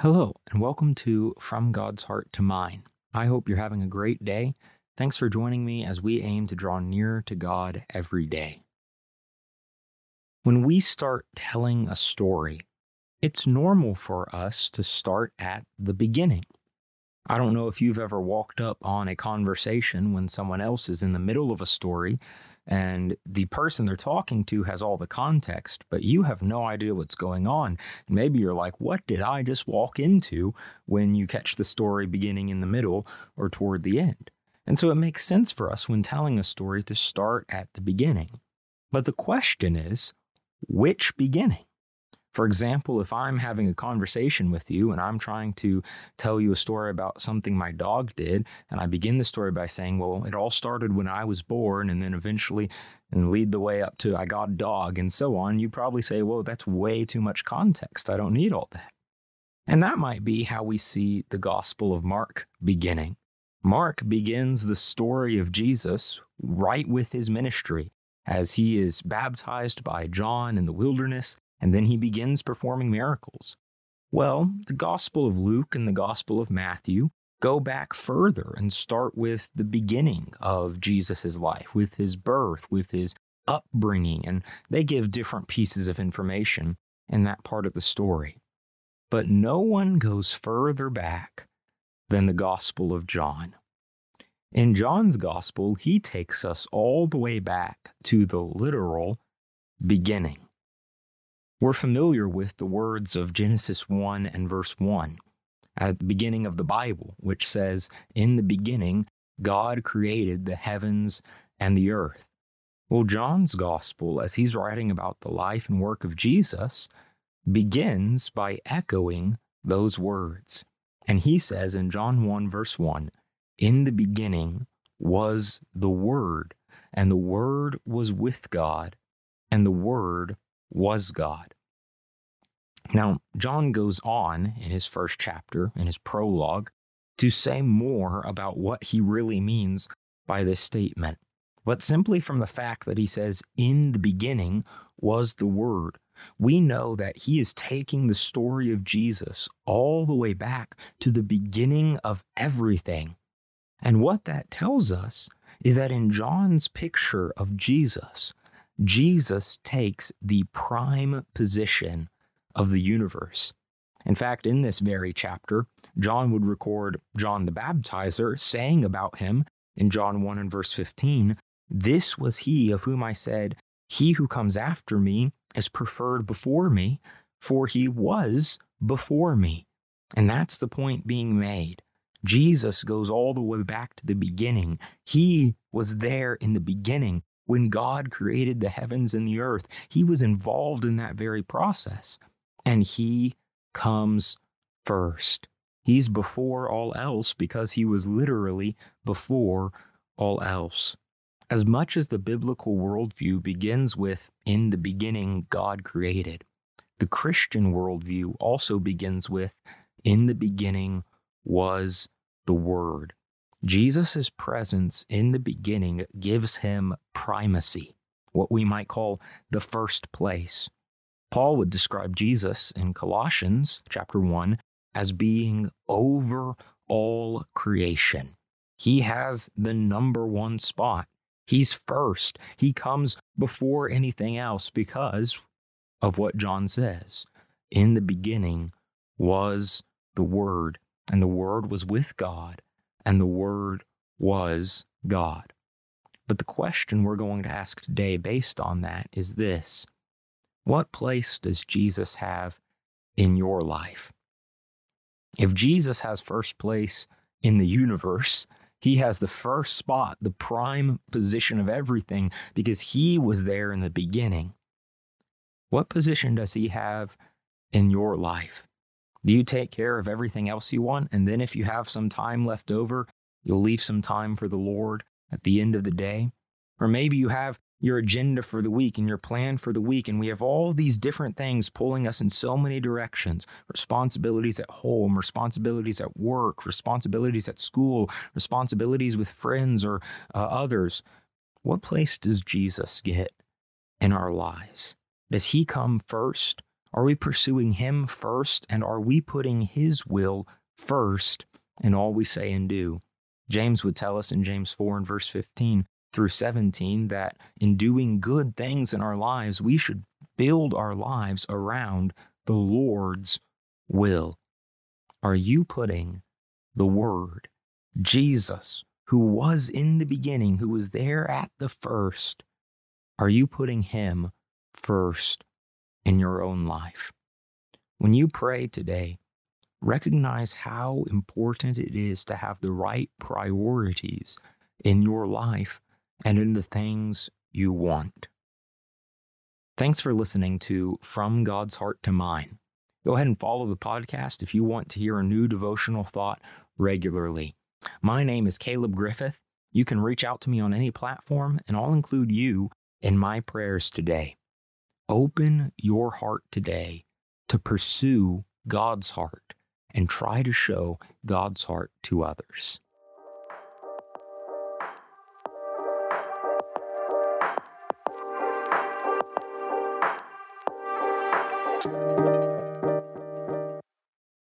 Hello, and welcome to From God's Heart to Mine. I hope you're having a great day. Thanks for joining me as we aim to draw nearer to God every day. When we start telling a story, it's normal for us to start at the beginning. I don't know if you've ever walked up on a conversation when someone else is in the middle of a story and the person they're talking to has all the context, but you have no idea what's going on. Maybe you're like, what did I just walk into when you catch the story beginning in the middle or toward the end? And so it makes sense for us when telling a story to start at the beginning. But the question is, which beginning? For example, if I'm having a conversation with you and I'm trying to tell you a story about something my dog did, and I begin the story by saying, Well, it all started when I was born, and then eventually and lead the way up to I got a dog and so on, you probably say, Well, that's way too much context. I don't need all that. And that might be how we see the Gospel of Mark beginning. Mark begins the story of Jesus right with his ministry as he is baptized by John in the wilderness and then he begins performing miracles. Well, the Gospel of Luke and the Gospel of Matthew go back further and start with the beginning of Jesus' life, with his birth, with his upbringing, and they give different pieces of information in that part of the story. But no one goes further back than the Gospel of John. In John's Gospel, he takes us all the way back to the literal beginning. We're familiar with the words of Genesis 1 and verse 1 at the beginning of the Bible, which says, In the beginning, God created the heavens and the earth. Well, John's gospel, as he's writing about the life and work of Jesus, begins by echoing those words. And he says in John 1, verse 1, In the beginning was the Word, and the Word was with God, and the Word was God. Now, John goes on in his first chapter, in his prologue, to say more about what he really means by this statement. But simply from the fact that he says, In the beginning was the Word, we know that he is taking the story of Jesus all the way back to the beginning of everything. And what that tells us is that in John's picture of Jesus, Jesus takes the prime position of the universe. In fact, in this very chapter, John would record John the Baptizer saying about him in John 1 and verse 15, This was he of whom I said, He who comes after me is preferred before me, for he was before me. And that's the point being made. Jesus goes all the way back to the beginning. He was there in the beginning when God created the heavens and the earth. He was involved in that very process, and He comes first. He's before all else because He was literally before all else. As much as the biblical worldview begins with, in the beginning, God created, the Christian worldview also begins with, in the beginning was the Word. Jesus' presence in the beginning gives him primacy, what we might call the first place. Paul would describe Jesus in Colossians chapter 1 as being over all creation. He has the number one spot. He's first. He comes before anything else because of what John says. In the beginning was the Word, and the Word was with God, and the Word was God. But the question we're going to ask today, based on that, is this What place does Jesus have in your life? If Jesus has first place in the universe, he has the first spot, the prime position of everything, because he was there in the beginning. What position does he have in your life? Do you take care of everything else you want? And then if you have some time left over, you'll leave some time for the Lord at the end of the day? Or maybe you have your agenda for the week and your plan for the week, and we have all these different things pulling us in so many directions responsibilities at home, responsibilities at work, responsibilities at school, responsibilities with friends or uh, others. What place does Jesus get in our lives? Does he come first? Are we pursuing Him first? And are we putting His will first in all we say and do? James would tell us in James 4 and verse 15 through 17 that in doing good things in our lives, we should build our lives around the Lord's will. Are you putting the Word, Jesus, who was in the beginning, who was there at the first, are you putting Him first in your own life? When you pray today, recognize how important it is to have the right priorities in your life and in the things you want. Thanks for listening to From God's Heart to Mine. Go ahead and follow the podcast if you want to hear a new devotional thought regularly. My name is Caleb Griffith. You can reach out to me on any platform, and I'll include you in my prayers today. Open your heart today to pursue God's heart and try to show God's heart to others.